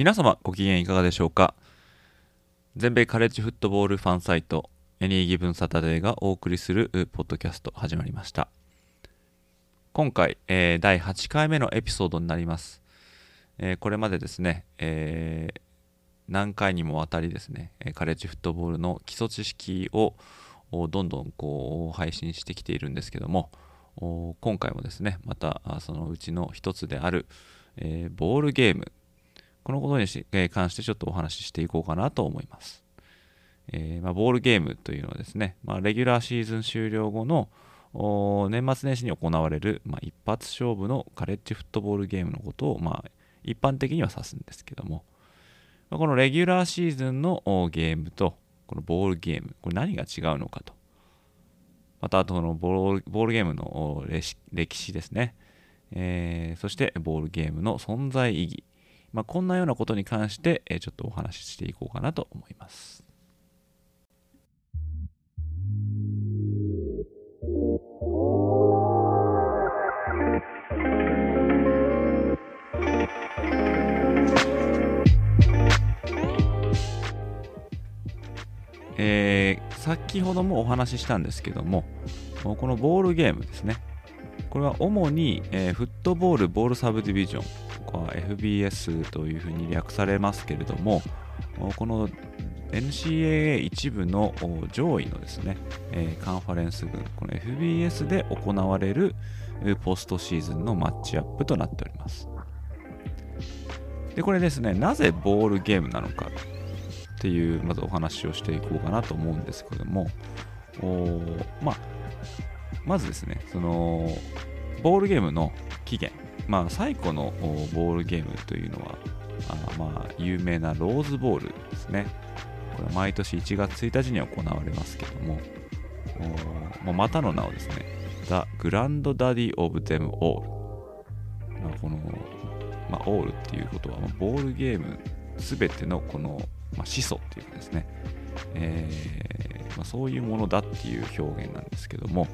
皆様ご機嫌いかがでしょうか？全米カレッジフットボールファンサイトエニーギブンサタデーがお送りするポッドキャスト始まりました。今回、えー、第8回目のエピソードになります、えー、これまでですね、えー、何回にもわたりですねカレッジフットボールの基礎知識をどんどんこう配信してきているんですけども今回もですねまたそのうちの一つである、えー、ボールゲームこのことに関してちょっとお話ししていこうかなと思います。えー、まあ、ボールゲームというのはですね、まあ、レギュラーシーズン終了後の年末年始に行われる、まあ、一発勝負のカレッジフットボールゲームのことを、まあ、一般的には指すんですけども、まあ、このレギュラーシーズンのゲームとこのボールゲームこれ何が違うのかと。またあとのボールボールゲームの歴史ですね、えー、そしてボールゲームの存在意義。まあ、こんなようなことに関して、えちょっとお話ししていこうかなと思います。えー、先ほどもお話ししたんですけども、このボールゲームですね。これは主に、えー、フットボールボールサブディビジョン、FBS というふうに略されますけれども、この NCAA 一部の上位のですね、え、カンファレンス群、この FBS で行われるポストシーズンのマッチアップとなっております。で、これですね、なぜボールゲームなのかっていう、まずお話をしていこうかなと思うんですけども、まあ、まずですね、その、ボールゲームの起源、まあ、最古のボールゲームというのは、あまあ、有名なローズボールですね。これ毎年1月1日に行われますけども、まあ、またの名をですね、The Grand Daddy of Them All。まあ、この、まあ、オールっていうことは、まあ、ボールゲームすべてのこの、まあ、始祖っていうかですね、えーまあ、そういうものだっていう表現なんですけども、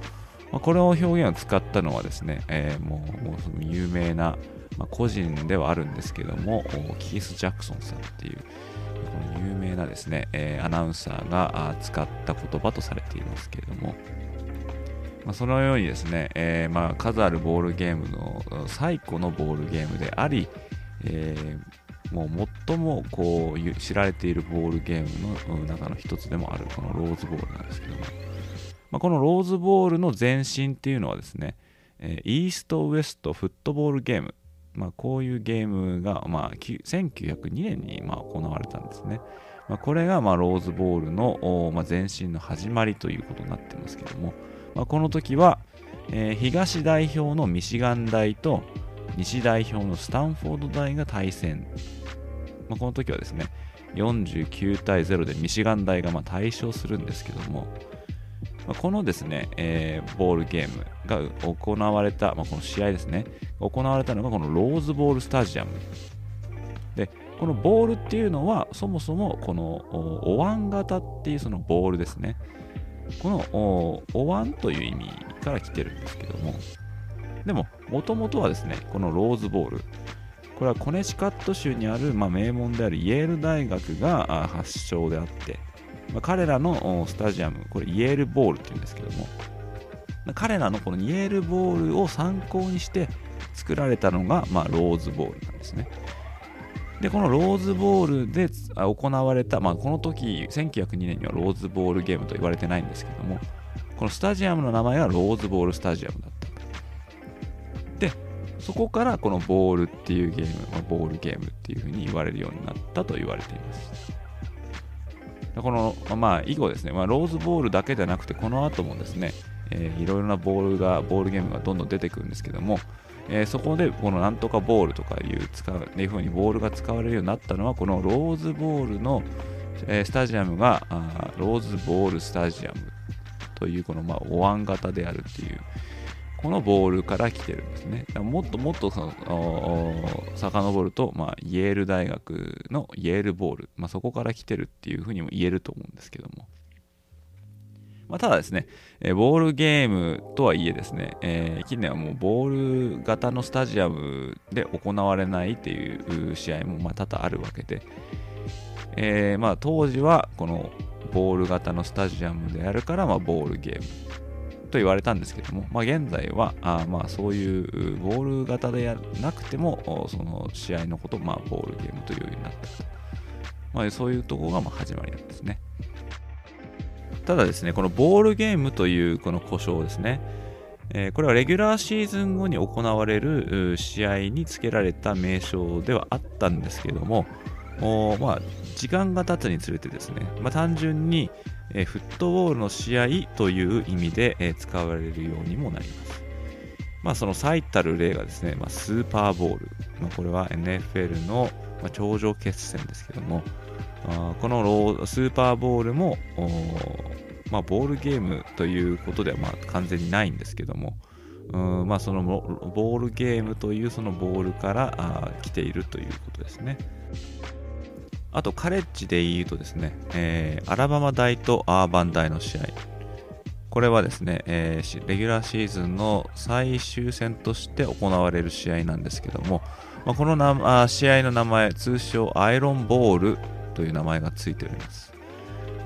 まあ、この表現を使ったのはですね、えー、もうもうその有名な、まあ、個人ではあるんですけども、キース・ジャクソンさんっていう、この有名なですね、えー、アナウンサーが使った言葉とされていますけれども、まあ、そのようにですね、えー、まあ数あるボールゲームの最古のボールゲームであり、えー、もう最もこう知られているボールゲームの中の一つでもあるこのローズボールなんですけども、まあ、このローズボールの前身っていうのはですね、え、イーストウエストフットボールゲーム、まあ、こういうゲームが、まあ、1902年にま行われたんですね。まあ、これがまローズボールの、ま、前身の始まりということになってますけども、ま、この時は、えー、東代表のミシガン大と西代表のスタンフォード大が対戦。ま、この時はですね、49対0でミシガン大がまあ大勝するんですけども、まこのですね、えー、ボールゲームが行われた、まあ、この試合ですね、行われたのがこのローズボールスタジアム。で、このボールっていうのは、そもそもこのお椀型っていうそのボールですね。このお椀という意味から来てるんですけども、でも、もともとはですね、このローズボール、これはコネチカット州にある、まあ、名門であるイェール大学が発祥であって、まあ、彼らのスタジアム、これイエールボールっていうんですけども、彼らのこのイエールボールを参考にして作られたのが、まあ、ローズボールなんですね。で、このローズボールで行われた、まあ、この時、1902年にはローズボールゲームと言われてないんですけども、このスタジアムの名前はローズボールスタジアムだった。で、そこからこのボールっていうゲーム、ま、ボールゲームっていうふうに言われるようになったと言われています。この、まあ、以後ですね、まあ、ローズボールだけじゃなくて、この後もですね、えー、いろいろなボールが、ボールゲームがどんどん出てくるんですけども、えー、そこでこのなんとかボールとかいう使ういう風にボールが使われるようになったのはこのローズボールの、えー、スタジアムがあローズボールスタジアムというこのまあお椀型であるっていうこのボールから来てるんですね。もっともっとその遡ると、まあ、イェール大学のイェールボール、まあ、そこから来てるっていうふうにも言えると思うんですけども。まあ、ただですね、えボールゲームとはいえですね、えー、近年はもうボール型のスタジアムで行われないっていう試合もまあ多々あるわけで、えー、まあ当時はこのボール型のスタジアムであるからまボールゲームと言われたんですけども、まあ、現在はあまあそういうボール型でやなくてもその試合のことをまあボールゲームというようになったと、まあ、そういうところがまあ始まりなんですね。ただですね、このボールゲームというこの故障ですね、え、これはレギュラーシーズン後に行われる試合につけられた名称ではあったんですけども、まあ、時間が経つにつれてですね、まあ、単純に、え、フットボールの試合という意味で、え、使われるようにもなります。まあ、その最たる例がですね、まあ、スーパーボール、まあ、これは NFL の、ま、頂上決戦ですけども、あこのロスーパーボールも、ま、ボールゲームということではまあ完全にないんですけども、うんまあ、そのボールゲームというそのボールからあ来ているということですね。あと、カレッジで言うとですね、えー、アラバマ大とアーバン大の試合。これはですね、えー、レギュラーシーズンの最終戦として行われる試合なんですけども、まあ、このなあ試合の名前、通称アイロンボールという名前がついております。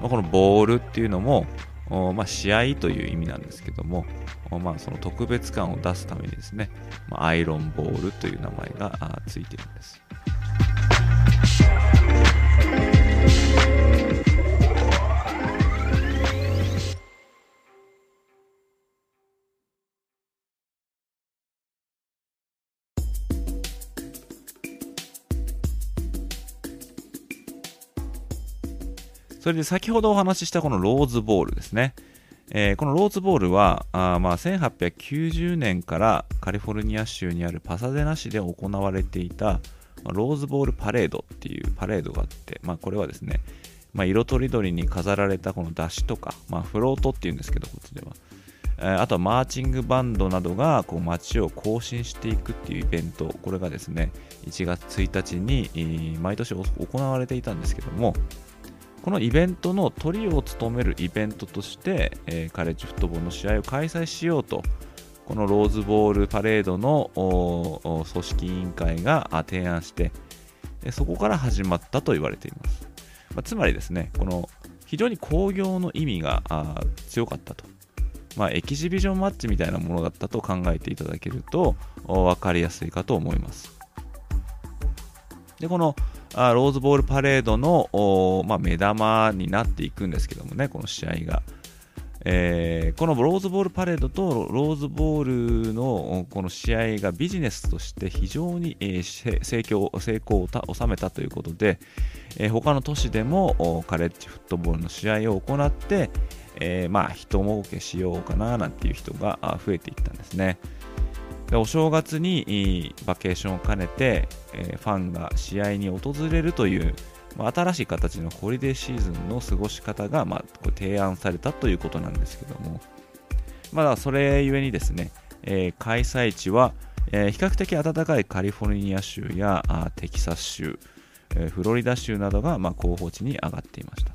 まあ、このボールっていうのも、まあ、試合という意味なんですけども、まあ、その特別感を出すためにですね、まあ、アイロンボールという名前がついているんです。それで先ほどお話ししたこのローズボールですね。えー、このローズボールはあまあ1890年からカリフォルニア州にあるパサデナ市で行われていたローズボールパレードっていうパレードがあって、まあ、これはですね、まあ、色とりどりに飾られたこの出汁とか、まあ、フロートっていうんですけど、こっちでは。えー、あとはマーチングバンドなどがこう街を行進していくっていうイベント、これがですね、1月1日に、毎年行われていたんですけども、このイベントのトリを務めるイベントとして、えー、カレッジフットボールの試合を開催しようと、このローズボールパレードの組織委員会が提案して、そこから始まったと言われています。まあ、つまりですね、この非常に興行の意味が強かったと。まあ、エキシビジョンマッチみたいなものだったと考えていただけると分かりやすいかと思います。で、このあローズボールパレードの、まあ、目玉になっていくんですけどもね、この試合が。えー、このローズボールパレードとローズボールのこの試合がビジネスとして非常に、えー、成功成功を収めたということで、えー、他の都市でもカレッジフットボールの試合を行って、えー、まあ人儲けしようかななんていう人が増えていったんですね。でお正月にバケーションを兼ねて、え、ファンが試合に訪れるという、まあ、新しい形のホリデーシーズンの過ごし方が、まあ、こ提案されたということなんですけども、まだそれゆえにですね、え、開催地は、え、比較的暖かいカリフォルニア州やあテキサス州、え、フロリダ州などが、まあ、候補地に上がっていました。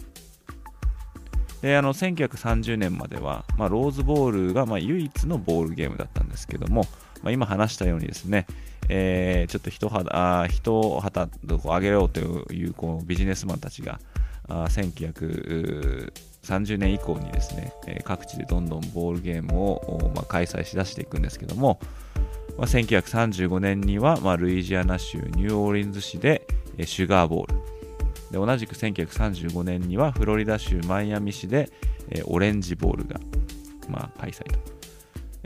であの1930年までは、まあ、ローズボールがまあ唯一のボールゲームだったんですけども、まあ、今話したようにですね、えー、ちょっと一肌あ一旗上げようというこうビジネスマンたちがあ1930年以降にですね、えー、各地でどんどんボールゲームを、まあ、開催しだしていくんですけども、まあ、1935年には、まあ、ルイジアナ州ニューオーリンズ市で、えー、シュガーボールで同じく1935年にはフロリダ州マイアミ市で、えー、オレンジボールが、まあ、開催と。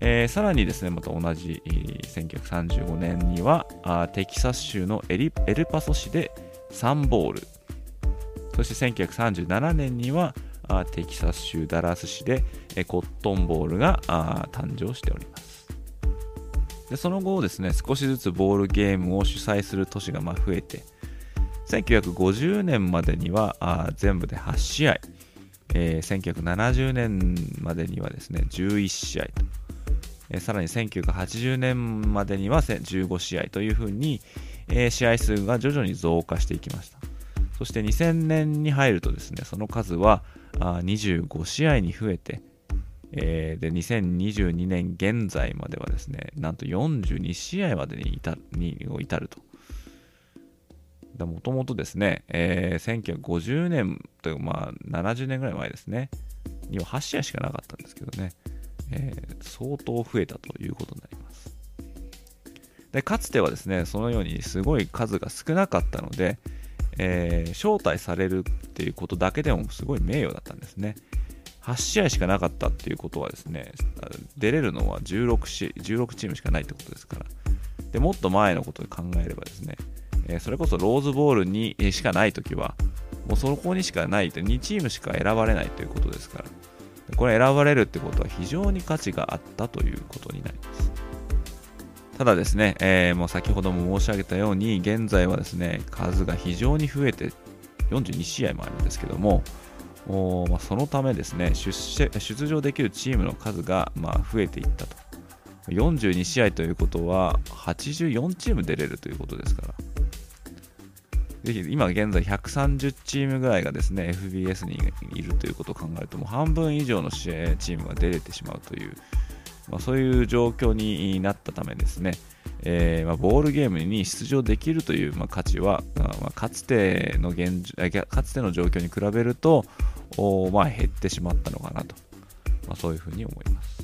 えー、さらにですね、また同じ、1935年にはあテキサス州のエリエルパソ市でサンボール、そして1937年にはあテキサス州ダラス市で、えコットンボールがあ誕生しております。でその後ですね少しずつボールゲームを主催する都市がま増えて1950年までにはあ全部で8試合、えー、1970年までにはですね11試合と、えー、さらに1980年までには15試合というふうに、えー、試合数が徐々に増加していきました。そして2000年に入るとですねその数はあ25試合に増えてえー、で2022年現在まではですねなんと42試合までに至に至ると。もともとですね、えー、1950年という、まあ、70年ぐらい前ですねには8試合しかなかったんですけどね、えー、相当増えたということになります。でかつてはですねそのようにすごい数が少なかったので、えー、招待されるっていうことだけでもすごい名誉だったんですね。8試合しかなかったっていうことはですね、出れるのは16 16チームしかないってことですから、でもっと前のことで考えればですね、え、それこそローズボールにしかないときは、もうそこにしかないと、2チームしか選ばれないということですから、これ選ばれるってことは非常に価値があったということになります。ただですね、えー、もう先ほども申し上げたように、現在はですね、数が非常に増えて、42試合もあるんですけども、おまあ、そのためですね出出場できるチームの数が、まあ、増えていったと42試合ということは84チーム出れるということですから。ぜひ今現在130チームぐらいがですね FBS にいるということを考えるともう半分以上の試合チームが出れてしまうという、まあ、そういう状況になったためですね。えー、まあ、ボールゲームに出場できるという、まあ、価値は、ま、かつての現かつての状況に比べると、ま、減ってしまったのかなと、ま、そういうふうに思います。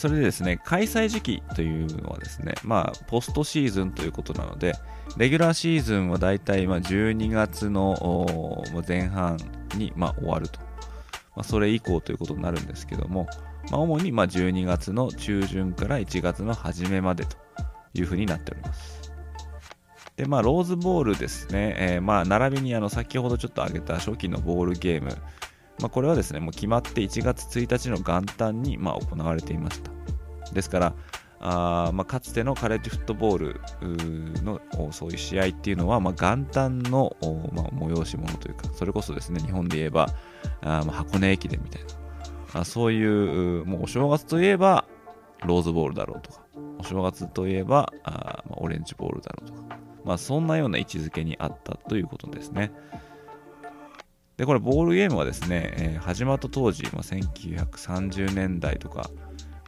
それでですね、開催時期というのはですね、まあ、ポストシーズンということなので、レギュラーシーズンはだいたい12月の前半にま終わると。まあ、それ以降ということになるんですけども、まあ、主にま12月の中旬から1月の初めまでというふうになっております。で、まあ、ローズボールですね、えー、まあ、並びにあの先ほどちょっと挙げた初期のボールゲーム、まあ、これはですね、もう決まって1月1日の元旦にま行われていました。ですから、あまあ、かつてのカレッジフットボールのそういう試合っていうのは、まあ、元旦の、まあ、催し物というか、それこそですね、日本で言えば、あま、箱根駅伝みたいな、あそういう、もうお正月といえば、ローズボールだろうとか、お正月といえば、あま、オレンジボールだろうとか、まあ、そんなような位置づけにあったということですね。で、これ、ボールゲームはですね、えー、始まった当時、まあ、1930年代とか、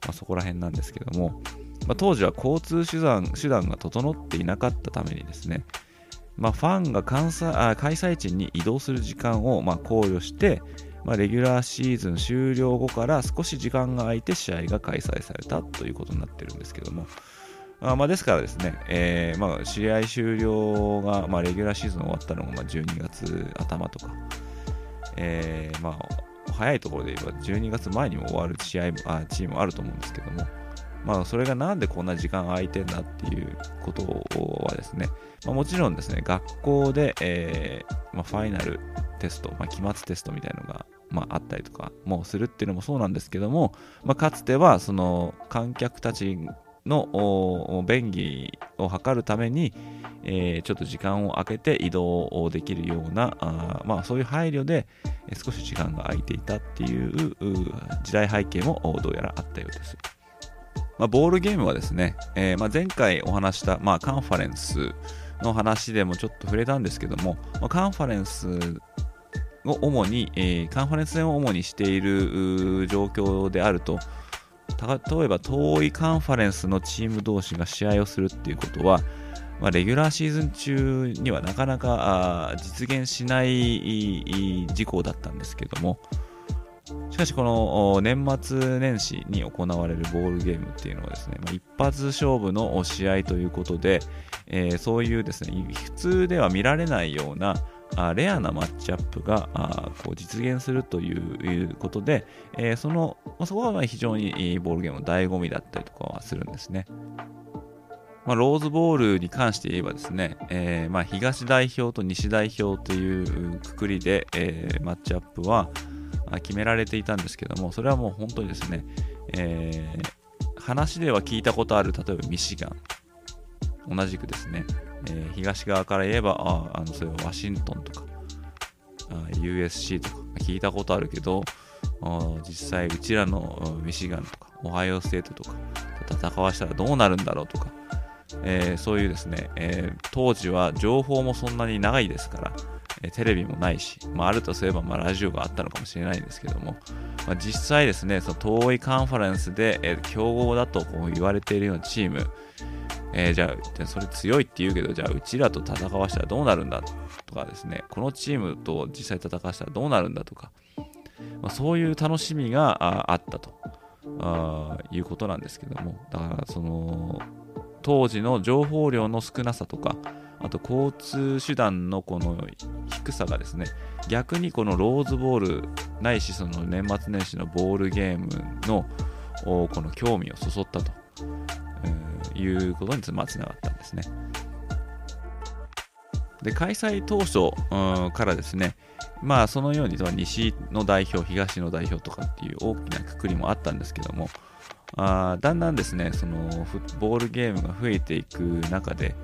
まあ、そこら辺なんですけども、まあ、当時は交通手段手段が整っていなかったためにですね、まあ、ファンが開催地に移動する時間をま考慮して、まあ、レギュラーシーズン終了後から少し時間が空いて試合が開催されたということになってるんですけども、あまあ、ですからですね、えー、ま、試合終了が、ま、レギュラーシーズン終わったのがま12月頭とか、えー、まあ、早いところで言えば12月前にも終わる試合あチームもあると思うんですけども、まあ、それがなんでこんな時間空いてんだっていうことはですね、まあ、もちろんですね、学校で、えー、まあ、ファイナルテスト、まあ、期末テストみたいなのが、まあ、あったりとかもするっていうのもそうなんですけども、まあ、かつてはその観客たちの便宜を図るために、えー、ちょっと時間を空けて移動できるようなあ、まあ、そういう配慮で少し時間が空いていたっていう時代背景もどうやらあったようです。まあ、ボールゲームはですね、えー、まあ、前回お話した、まあ、カンファレンスの話でもちょっと触れたんですけども、まあ、カンファレンスを主に、えー、カンファレンス戦を主にしている状況であると、例えば遠いカンファレンスのチーム同士が試合をするっていうことは、まあ、レギュラーシーズン中にはなかなか実現しない事項だったんですけども、しかしこの年末年始に行われるボールゲームっていうのはですね、まあ、一発勝負の試合ということで、えー、そういうですね普通では見られないようなあレアなマッチアップがあこう実現するということで、えー、そのそこは非常にボールゲームの醍醐味だったりとかはするんですね。まあ、ローズボールに関して言えばですね、えー、まあ東代表と西代表というくくりで、えー、マッチアップは決められていたんですけども、それはもう本当にですね、えー、話では聞いたことある、例えばミシガン、同じくですね、えー、東側から言えば、ああのそれはワシントンとか、USC とか聞いたことあるけど、実際うちらのミシガンとか、オハイオステートとか、戦わしたらどうなるんだろうとか、えー、そういうですね、えー、当時は情報もそんなに長いですから、えテレビもないし、まあ、あるとすればまあラジオがあったのかもしれないんですけども、まあ、実際ですね、その遠いカンファレンスで、え強豪だとこう言われているようなチーム、えー、じゃあ、それ強いって言うけど、じゃあうちらと戦わしたらどうなるんだとかですね、このチームと実際戦わしたらどうなるんだとか、まあ、そういう楽しみがあったと。あいうことなんですけども、だからその、当時の情報量の少なさとか、あと交通手段のこの低さがですね、逆にこのローズボールないしその年末年始のボールゲームのこの興味をそそったと、いうことにつながったんですね。で開催当初、からですね、まあそのように西の代表、東の代表とかっていう大きなくくりもあったんですけども、あだんだんですね、そのボールゲームが増えていく中で、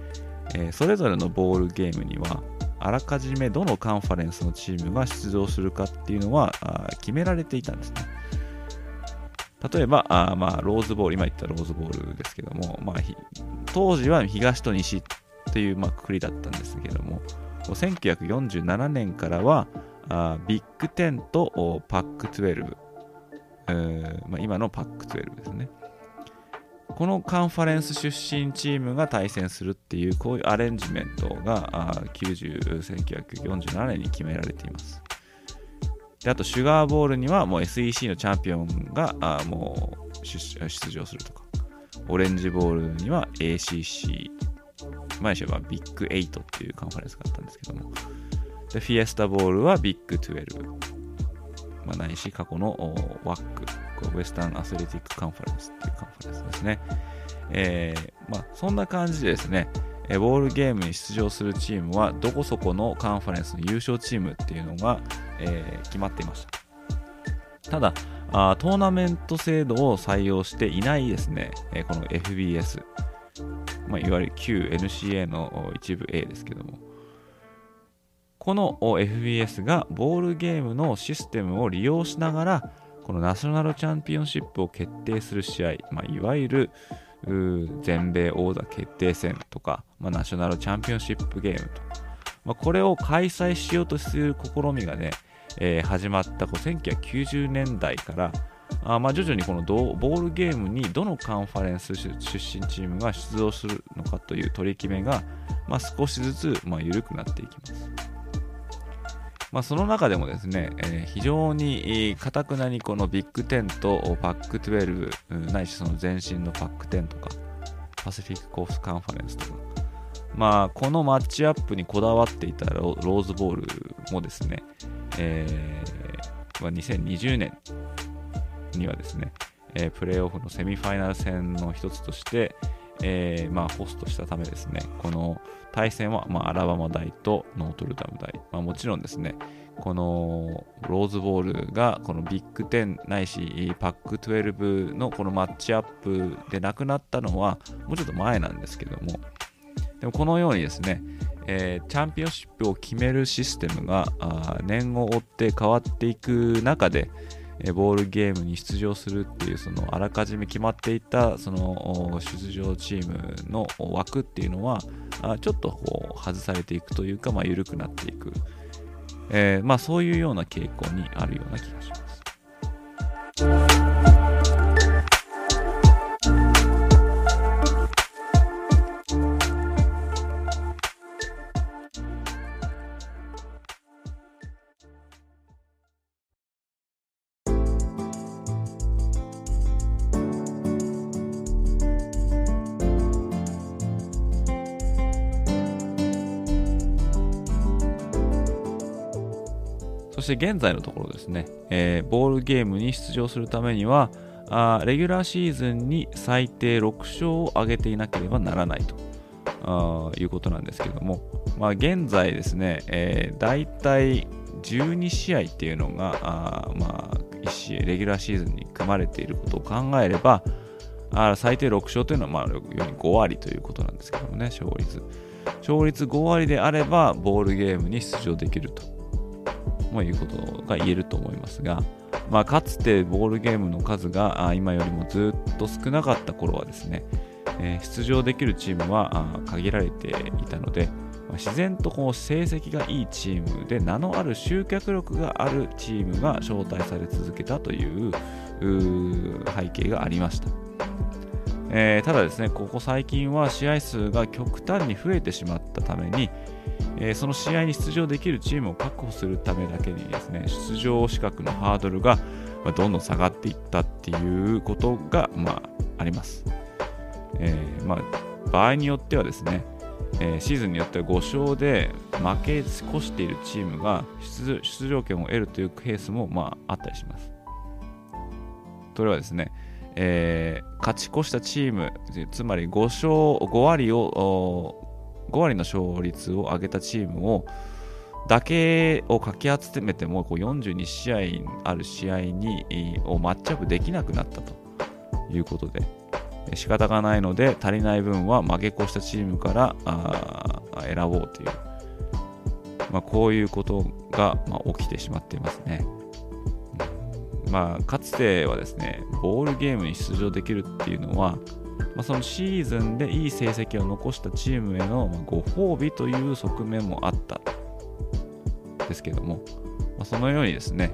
えー、それぞれのボールゲームには、あらかじめどのカンファレンスのチームが出場するかっていうのは決められていたんですね。例えば、あまあ、ローズボール、今言ったローズボールですけども、まあ、当時は東と西っていう、まあ、くくりだったんですけども、1947年からは、あビッグ10とパック12、えまあ、今のパック12ですね。このカンファレンス出身チームが対戦するっていうこういうアレンジメントが90 1947年に決められています。であと、シュガーボールにはもう SEC のチャンピオンがあもう出場するとか、オレンジボールには ACC、前にはビッグ8っていうカンファレンスがあったんですけども、でフィエスタボールはビッグ12、まあ、ないし過去の WAC、ウェスタンアスレティックカンファレンスっていうカンファレンスですね。えー、まあ、そんな感じでですね、ボールゲームに出場するチームはどこそこのカンファレンスの優勝チームっていうのが、えー、決まっていました。ただあ、トーナメント制度を採用していないですね、えー、この FBS、まあ、いわゆる旧 NCA の一部 A ですけども、この FBS がボールゲームのシステムを利用しながら、このナショナルチャンピオンシップを決定する試合、まあ、いわゆる全米王座決定戦とか、まあ、ナショナルチャンピオンシップゲームと、まあ、これを開催しようとする試みがね、えー、始まったこう1990年代からあまあ徐々にこのボールゲームにどのカンファレンス出身チームが出場するのかという取り決めが、まあ、少しずつ、まあ、緩くなっていきます。まあ、その中でもですね、えー、非常にかたくなにこのビッグ10とパック12、ないしその前身のパック10とか、Pacific Coast Conference とか、まあ、このマッチアップにこだわっていたローズボールもですね、えーまあ、2020年にはですね、えー、プレーオフのセミファイナル戦の一つとして、えー、まあ、ホストしたためですね、この対戦は、まあ、アラバマ大とノートルダム大、まあ、もちろんですね、このローズボールがこのビッグ10ないしパック12のこのマッチアップでなくなったのはもうちょっと前なんですけども。でもこのようにですね、えー、チャンピオンシップを決めるシステムが年を追って変わっていく中で、えボールゲームに出場するっていうそのあらかじめ決まっていたその出場チームの枠っていうのはちょっとこう外されていくというか、まあ、緩くなっていく、えー、まあ、そういうような傾向にあるような気がします。そして現在のところですね、えー、ボールゲームに出場するためには、あレギュラーシーズンに最低6勝を挙げていなければならないと。あいうことなんですけども、まあ、現在ですね、えー、大体12試合っていうのが、あまあ、1試合、レギュラーシーズンに組まれていることを考えれば、あ最低6勝というのは、まあ、5割ということなんですけどもね、勝率。勝率5割であれば、ボールゲームに出場できると、まあ、いうことが言えると思いますが、まあ、かつてボールゲームの数が今よりもずっと少なかった頃はですね、えー、出場できるチームは限られていたので、まあ、自然とこう成績がいいチームで名のある集客力があるチームが招待され続けたという背景がありました。えー、ただですね、ここ最近は試合数が極端に増えてしまったために、えー、その試合に出場できるチームを確保するためだけにですね、出場資格のハードルがどんどん下がっていったっていうことが、まあ、あります。えー、まあ、場合によってはですね、え、シーズンによっては5勝で負け越しているチームが出場権を得るというケースも、まあ、あったりします。それはですね、えー、勝ち越したチーム、つまり5勝、5割を、5割の勝率を上げたチームを、だけをかき集めてもこう42試合ある試合にをマッチアップできなくなったということで仕方がないので足りない分は負け越したチームからあ選ぼうという、まあ、こういうことが、まあ、起きてしまっていますね。まあ、かつてはですね、ボールゲームに出場できるっていうのは、まあ、そのシーズンでいい成績を残したチームへのご褒美という側面もあった。ですけども、まあ、そのようにですね、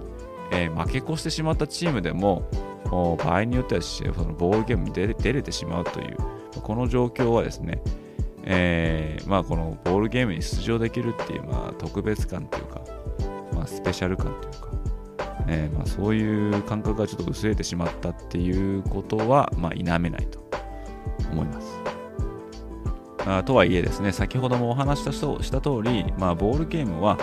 えー、負け越してしまったチームでも、場合によってはそのボールゲームに出れてしまうという、この状況はですね、えーまあ、このボールゲームに出場できるっていう、まあ、特別感というか、まあ、スペシャル感というか、えーまあ、そういう感覚がちょっと薄れてしまったっていうことは、まあ、否めないと思います。あとはいえですね、先ほどもお話したした通り、まあ、ボールゲームは、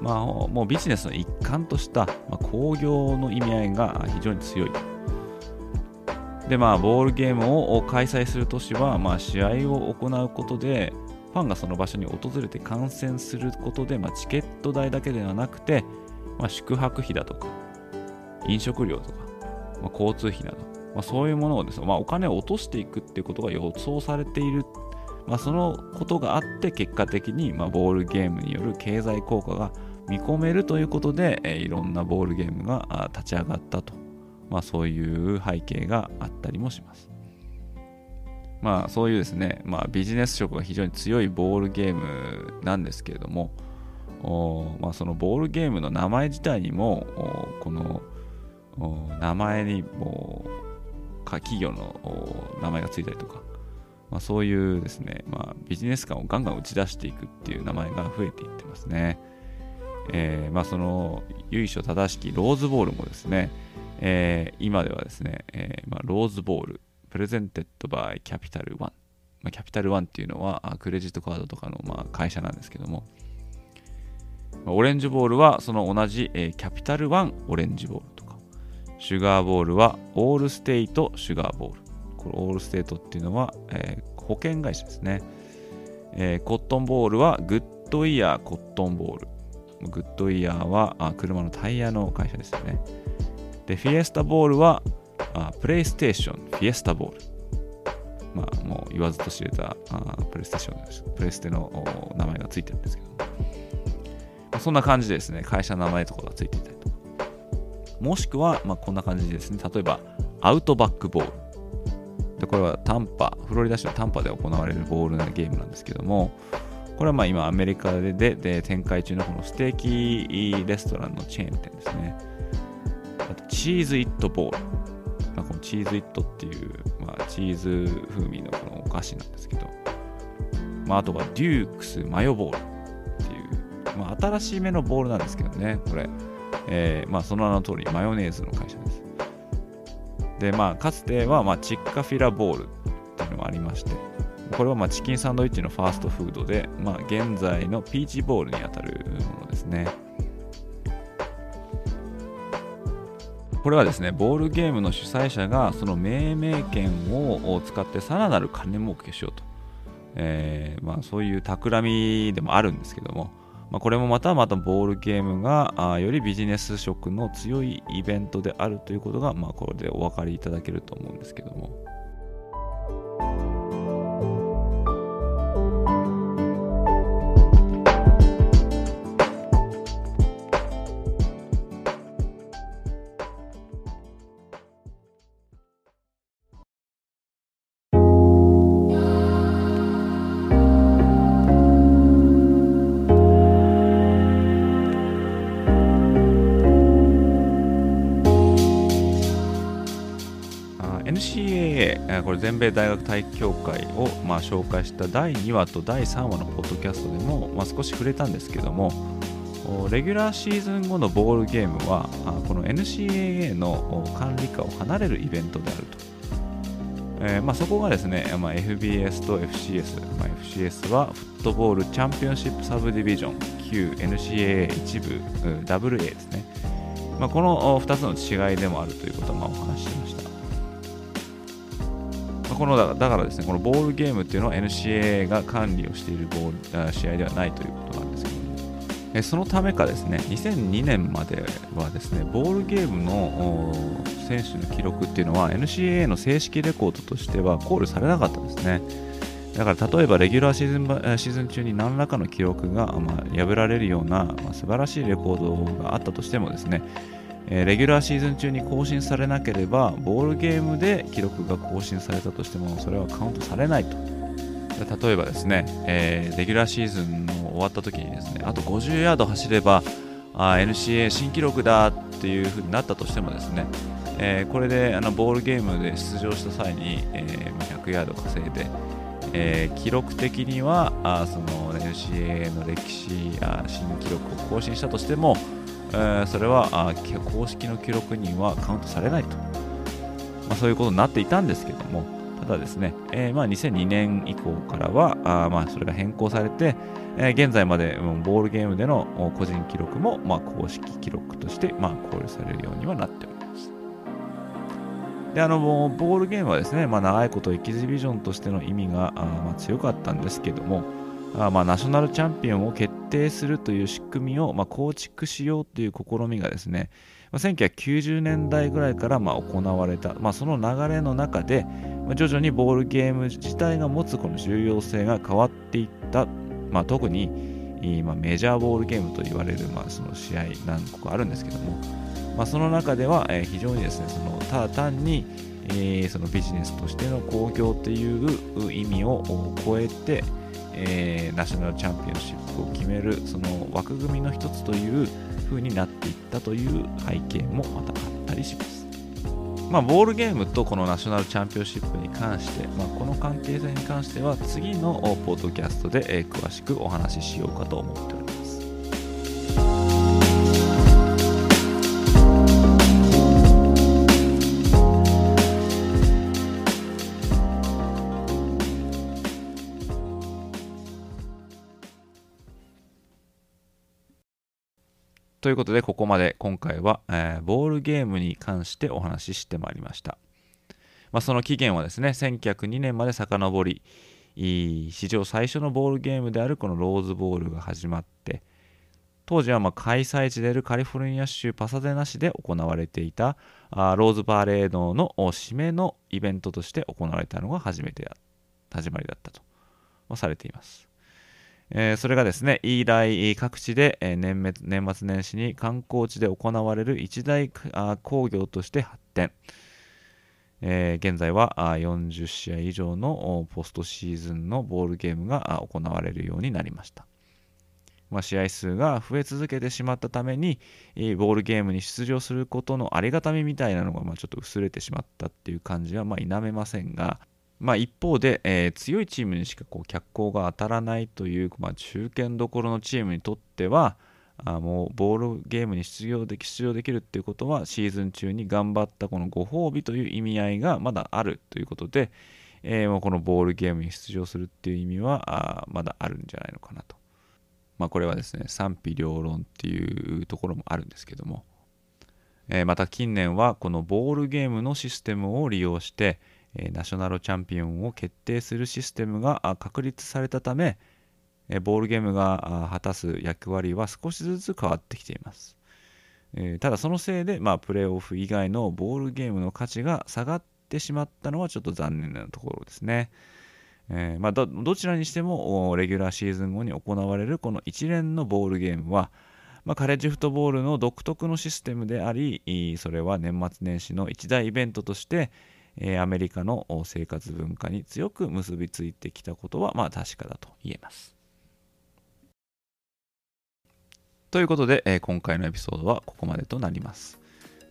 まあ、もうビジネスの一環とした、まあ、興行の意味合いが非常に強い。で、まあ、ボールゲームを開催する都市は、まあ、試合を行うことで、ファンがその場所に訪れて観戦することで、まあ、チケット代だけではなくて、まあ、宿泊費だとか、飲食料とか、まあ、交通費など、まあ、そういうものをですね、まあ、お金を落としていくっていうことが予想されている、まあ、そのことがあって結果的に、まあ、ボールゲームによる経済効果が見込めるということで、えー、いろんなボールゲームが立ち上がったと、まあ、そういう背景があったりもします。まあそういうですね、まあ、ビジネス色が非常に強いボールゲームなんですけれども、まあ、そのボールゲームの名前自体にもこの名前にも企業の名前がついたりとか、まあ、そういうですね、まあ、ビジネス感をガンガン打ち出していくっていう名前が増えていってますね。えー、まあ、その由緒正しきローズボールもですね、えー、今ではですね、えー、まあ、 Rose Bowl、presented by Capital One。まあ、 Capital One っていうのはクレジットカードとかのまあ会社なんですけども、オレンジボールはその同じ、えー、 Capital One Orange Bowl とか、シュガーボールは Allstate Sugar Bowl。これ Allstate っていうのは、えー、保険会社ですね、えー、コットンボールは Goodyear Cotton Bowl。グッドイヤーはあ車のタイヤの会社ですよね。で、フィエスタボールはあプレイステーション、フィエスタボール。まあ、もう言わずと知れたあプレイステーションです。プレステの名前がついてるんですけど、ま、そんな感じでですね、会社の名前とかがついていたりとか。もしくは、まあ、こんな感じですね、例えば、アウトバックボール。でこれはタンパ、フロリダ州のタンパで行われるボールなゲームなんですけども、これはまあ今アメリカでで展開中のこのステーキレストランのチェーン店ですね。あとチーズイットボール。まあ、このチーズイットっていう、まあ、チーズ風味のこのお菓子なんですけど、まあ、あとはデュークスマヨボール、まあ、新しい目のボールなんですけどね、これ。えー、まあ、その名の通りマヨネーズの会社です。で、まあ、かつては、まあ、チッカフィラボールっていうのもありまして、これはまあチキンサンドイッチのファーストフードで、まあ、現在のピーチボールにあたるものですね。これはですねボールゲームの主催者がその命名権を使ってさらなる金儲けしようと、えー、まあ、そういう企みでもあるんですけども、まあ、これもまたまたボールゲームがあよりビジネス色の強いイベントであるということが、まあ、これでお分かりいただけると思うんですけども。全米大学体育協会をまあ紹介した第2話と第3話のポッドキャストでもまあ少し触れたんですけどもレギュラーシーズン後のボールゲームはこの NCAA の管理下を離れるイベントであると、えー、まあ、そこがですね、まあ、FBS と FCS、まあ、FCS はフットボールチャンピオンシップサブディビジョン旧 NCAA 一部 WA ですね、まあ、この2つの違いでもあるということをまあお話ししました。このだからですね、このボールゲームっていうのは NCAA が管理をしているボール試合ではないということなんですけども、えそのためかですね、2002年まではですね、ボールゲームの選手の記録っていうのは NCAA の正式レコードとしては考慮されなかったんですね。だから例えばレギュラーシーズンシーズン中に何らかの記録が、ま、破られるような、まあ、素晴らしいレコードがあったとしてもですね、え、レギュラーシーズン中に更新されなければボールゲームで記録が更新されたとしてもそれはカウントされないと。例えばですね、えー、レギュラーシーズンの終わった時にですねあと50ヤード走ればあ NCA 新記録だっていう風になったとしてもですね、えー、これであのボールゲームで出場した際に、えー、100ヤード稼いで、えー、記録的にはあその NCA の歴史や新記録を更新したとしてもえー、それはあ公式の記録にはカウントされないと、まあ、そういうことになっていたんですけどもただですね、えー、まあ、2002年以降からはあまあそれが変更されて、えー、現在まで、ボールゲームでの個人記録も、まあ、公式記録として、まあ、考慮されるようにはなっております。であのボールゲームはですね、まあ、長いことエキシビジョンとしての意味があ、まあ、強かったんですけども、まあ、ナショナルチャンピオンを決定するという仕組みを、まあ、構築しようという試みがですね、まあ、1990年代ぐらいからま行われた、まあ、その流れの中で、ま、徐々にボールゲーム自体が持つこの重要性が変わっていった、ま、特に、ま、メジャーボールゲームと言われる、まあ、その試合何個かあるんですけども、ま、その中では、非常にですねそのただ単に、え、そのビジネスとしての興行という意味を超えて、えー、ナショナルチャンピオンシップを決めるその枠組みの一つという風になっていったという背景もまたあったりします。まあ、ボールゲームとこのナショナルチャンピオンシップに関して、まあ、この関係性に関しては次のポッドキャストで、詳しくお話ししようかと思っております。ということで、ここまで今回は、えー、ボールゲームに関してお話ししてまいりました。まあ、その起源はですね、1902年まで遡り、史上最初のボールゲームであるこのローズボールが始まって、当時はま開催地であるカリフォルニア州パサデナ市で行われていたあローズパレードの締めのイベントとして行われたのが初めて始まりだったと、まあ、されています。えー、それがですね、以来各地で、え、年年末年始に観光地で行われる一大工業として発展。えー、現在は40試合以上のポストシーズンのボールゲームが行われるようになりました。まあ、試合数が増え続けてしまったために、ボールゲームに出場することのありがたみみたいなのがまあちょっと薄れてしまったっていう感じはまあ否めませんが、まあ、一方で、えー、強いチームにしかこう脚光が当たらないという、まあ、中堅どころのチームにとってはあもうボールゲームに出場でき出場できるっていうことはシーズン中に頑張ったこのご褒美という意味合いがまだあるということで、えー、もうこのボールゲームに出場するっていう意味はあまだあるんじゃないのかなと。まあ、これはですね賛否両論っていうところもあるんですけども。えーまた近年はこのボールゲームのシステムを利用して、えナショナルチャンピオンを決定するシステムが確立されたため、えボールゲームが果たす役割は少しずつ変わってきています。えただそのせいで、まあ、プレーオフ以外のボールゲームの価値が下がってしまったのはちょっと残念なところですね。えーまあ、どちらにしてもレギュラーシーズン後に行われるこの一連のボールゲームは、まあ、カレッジフットボールの独特のシステムでありそれは年末年始の一大イベントとして、えーアメリカの生活文化に強く結びついてきたことはまあ確かだと言えます。ということで、えー今回のエピソードはここまでとなります、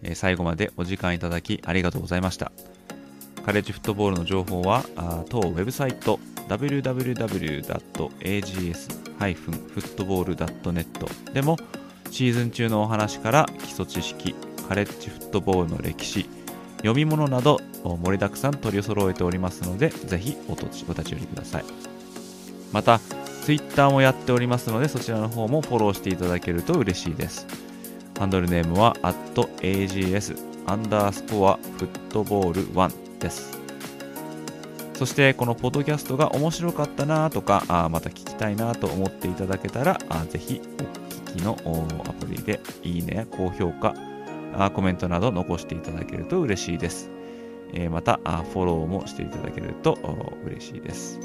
えー最後までお時間いただきありがとうございました。カレッジフットボールの情報はあ当ウェブサイト www.ags-football.net でもシーズン中のお話から基礎知識カレッジフットボールの歴史読み物など盛りだくさん取り揃えておりますのでぜひおお立ち寄りください。また Twitter もやっておりますのでそちらの方もフォローしていただけると嬉しいです。ハンドルネームは @ags アンダースコアフットボール1です。そしてこのポッドキャストが面白かったなとかあまた聞きたいなと思っていただけたらあぜひお聞きのアプリでいいねや高評価コメントなど残していただけると嬉しいです、えまたあフォローもしていただけると嬉しいです。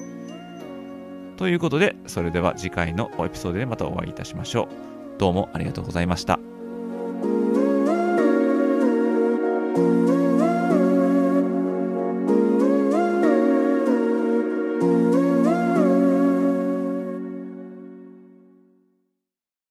ということでそれでは次回のエピソードでまたお会いいたしましょう。どうもありがとうございました。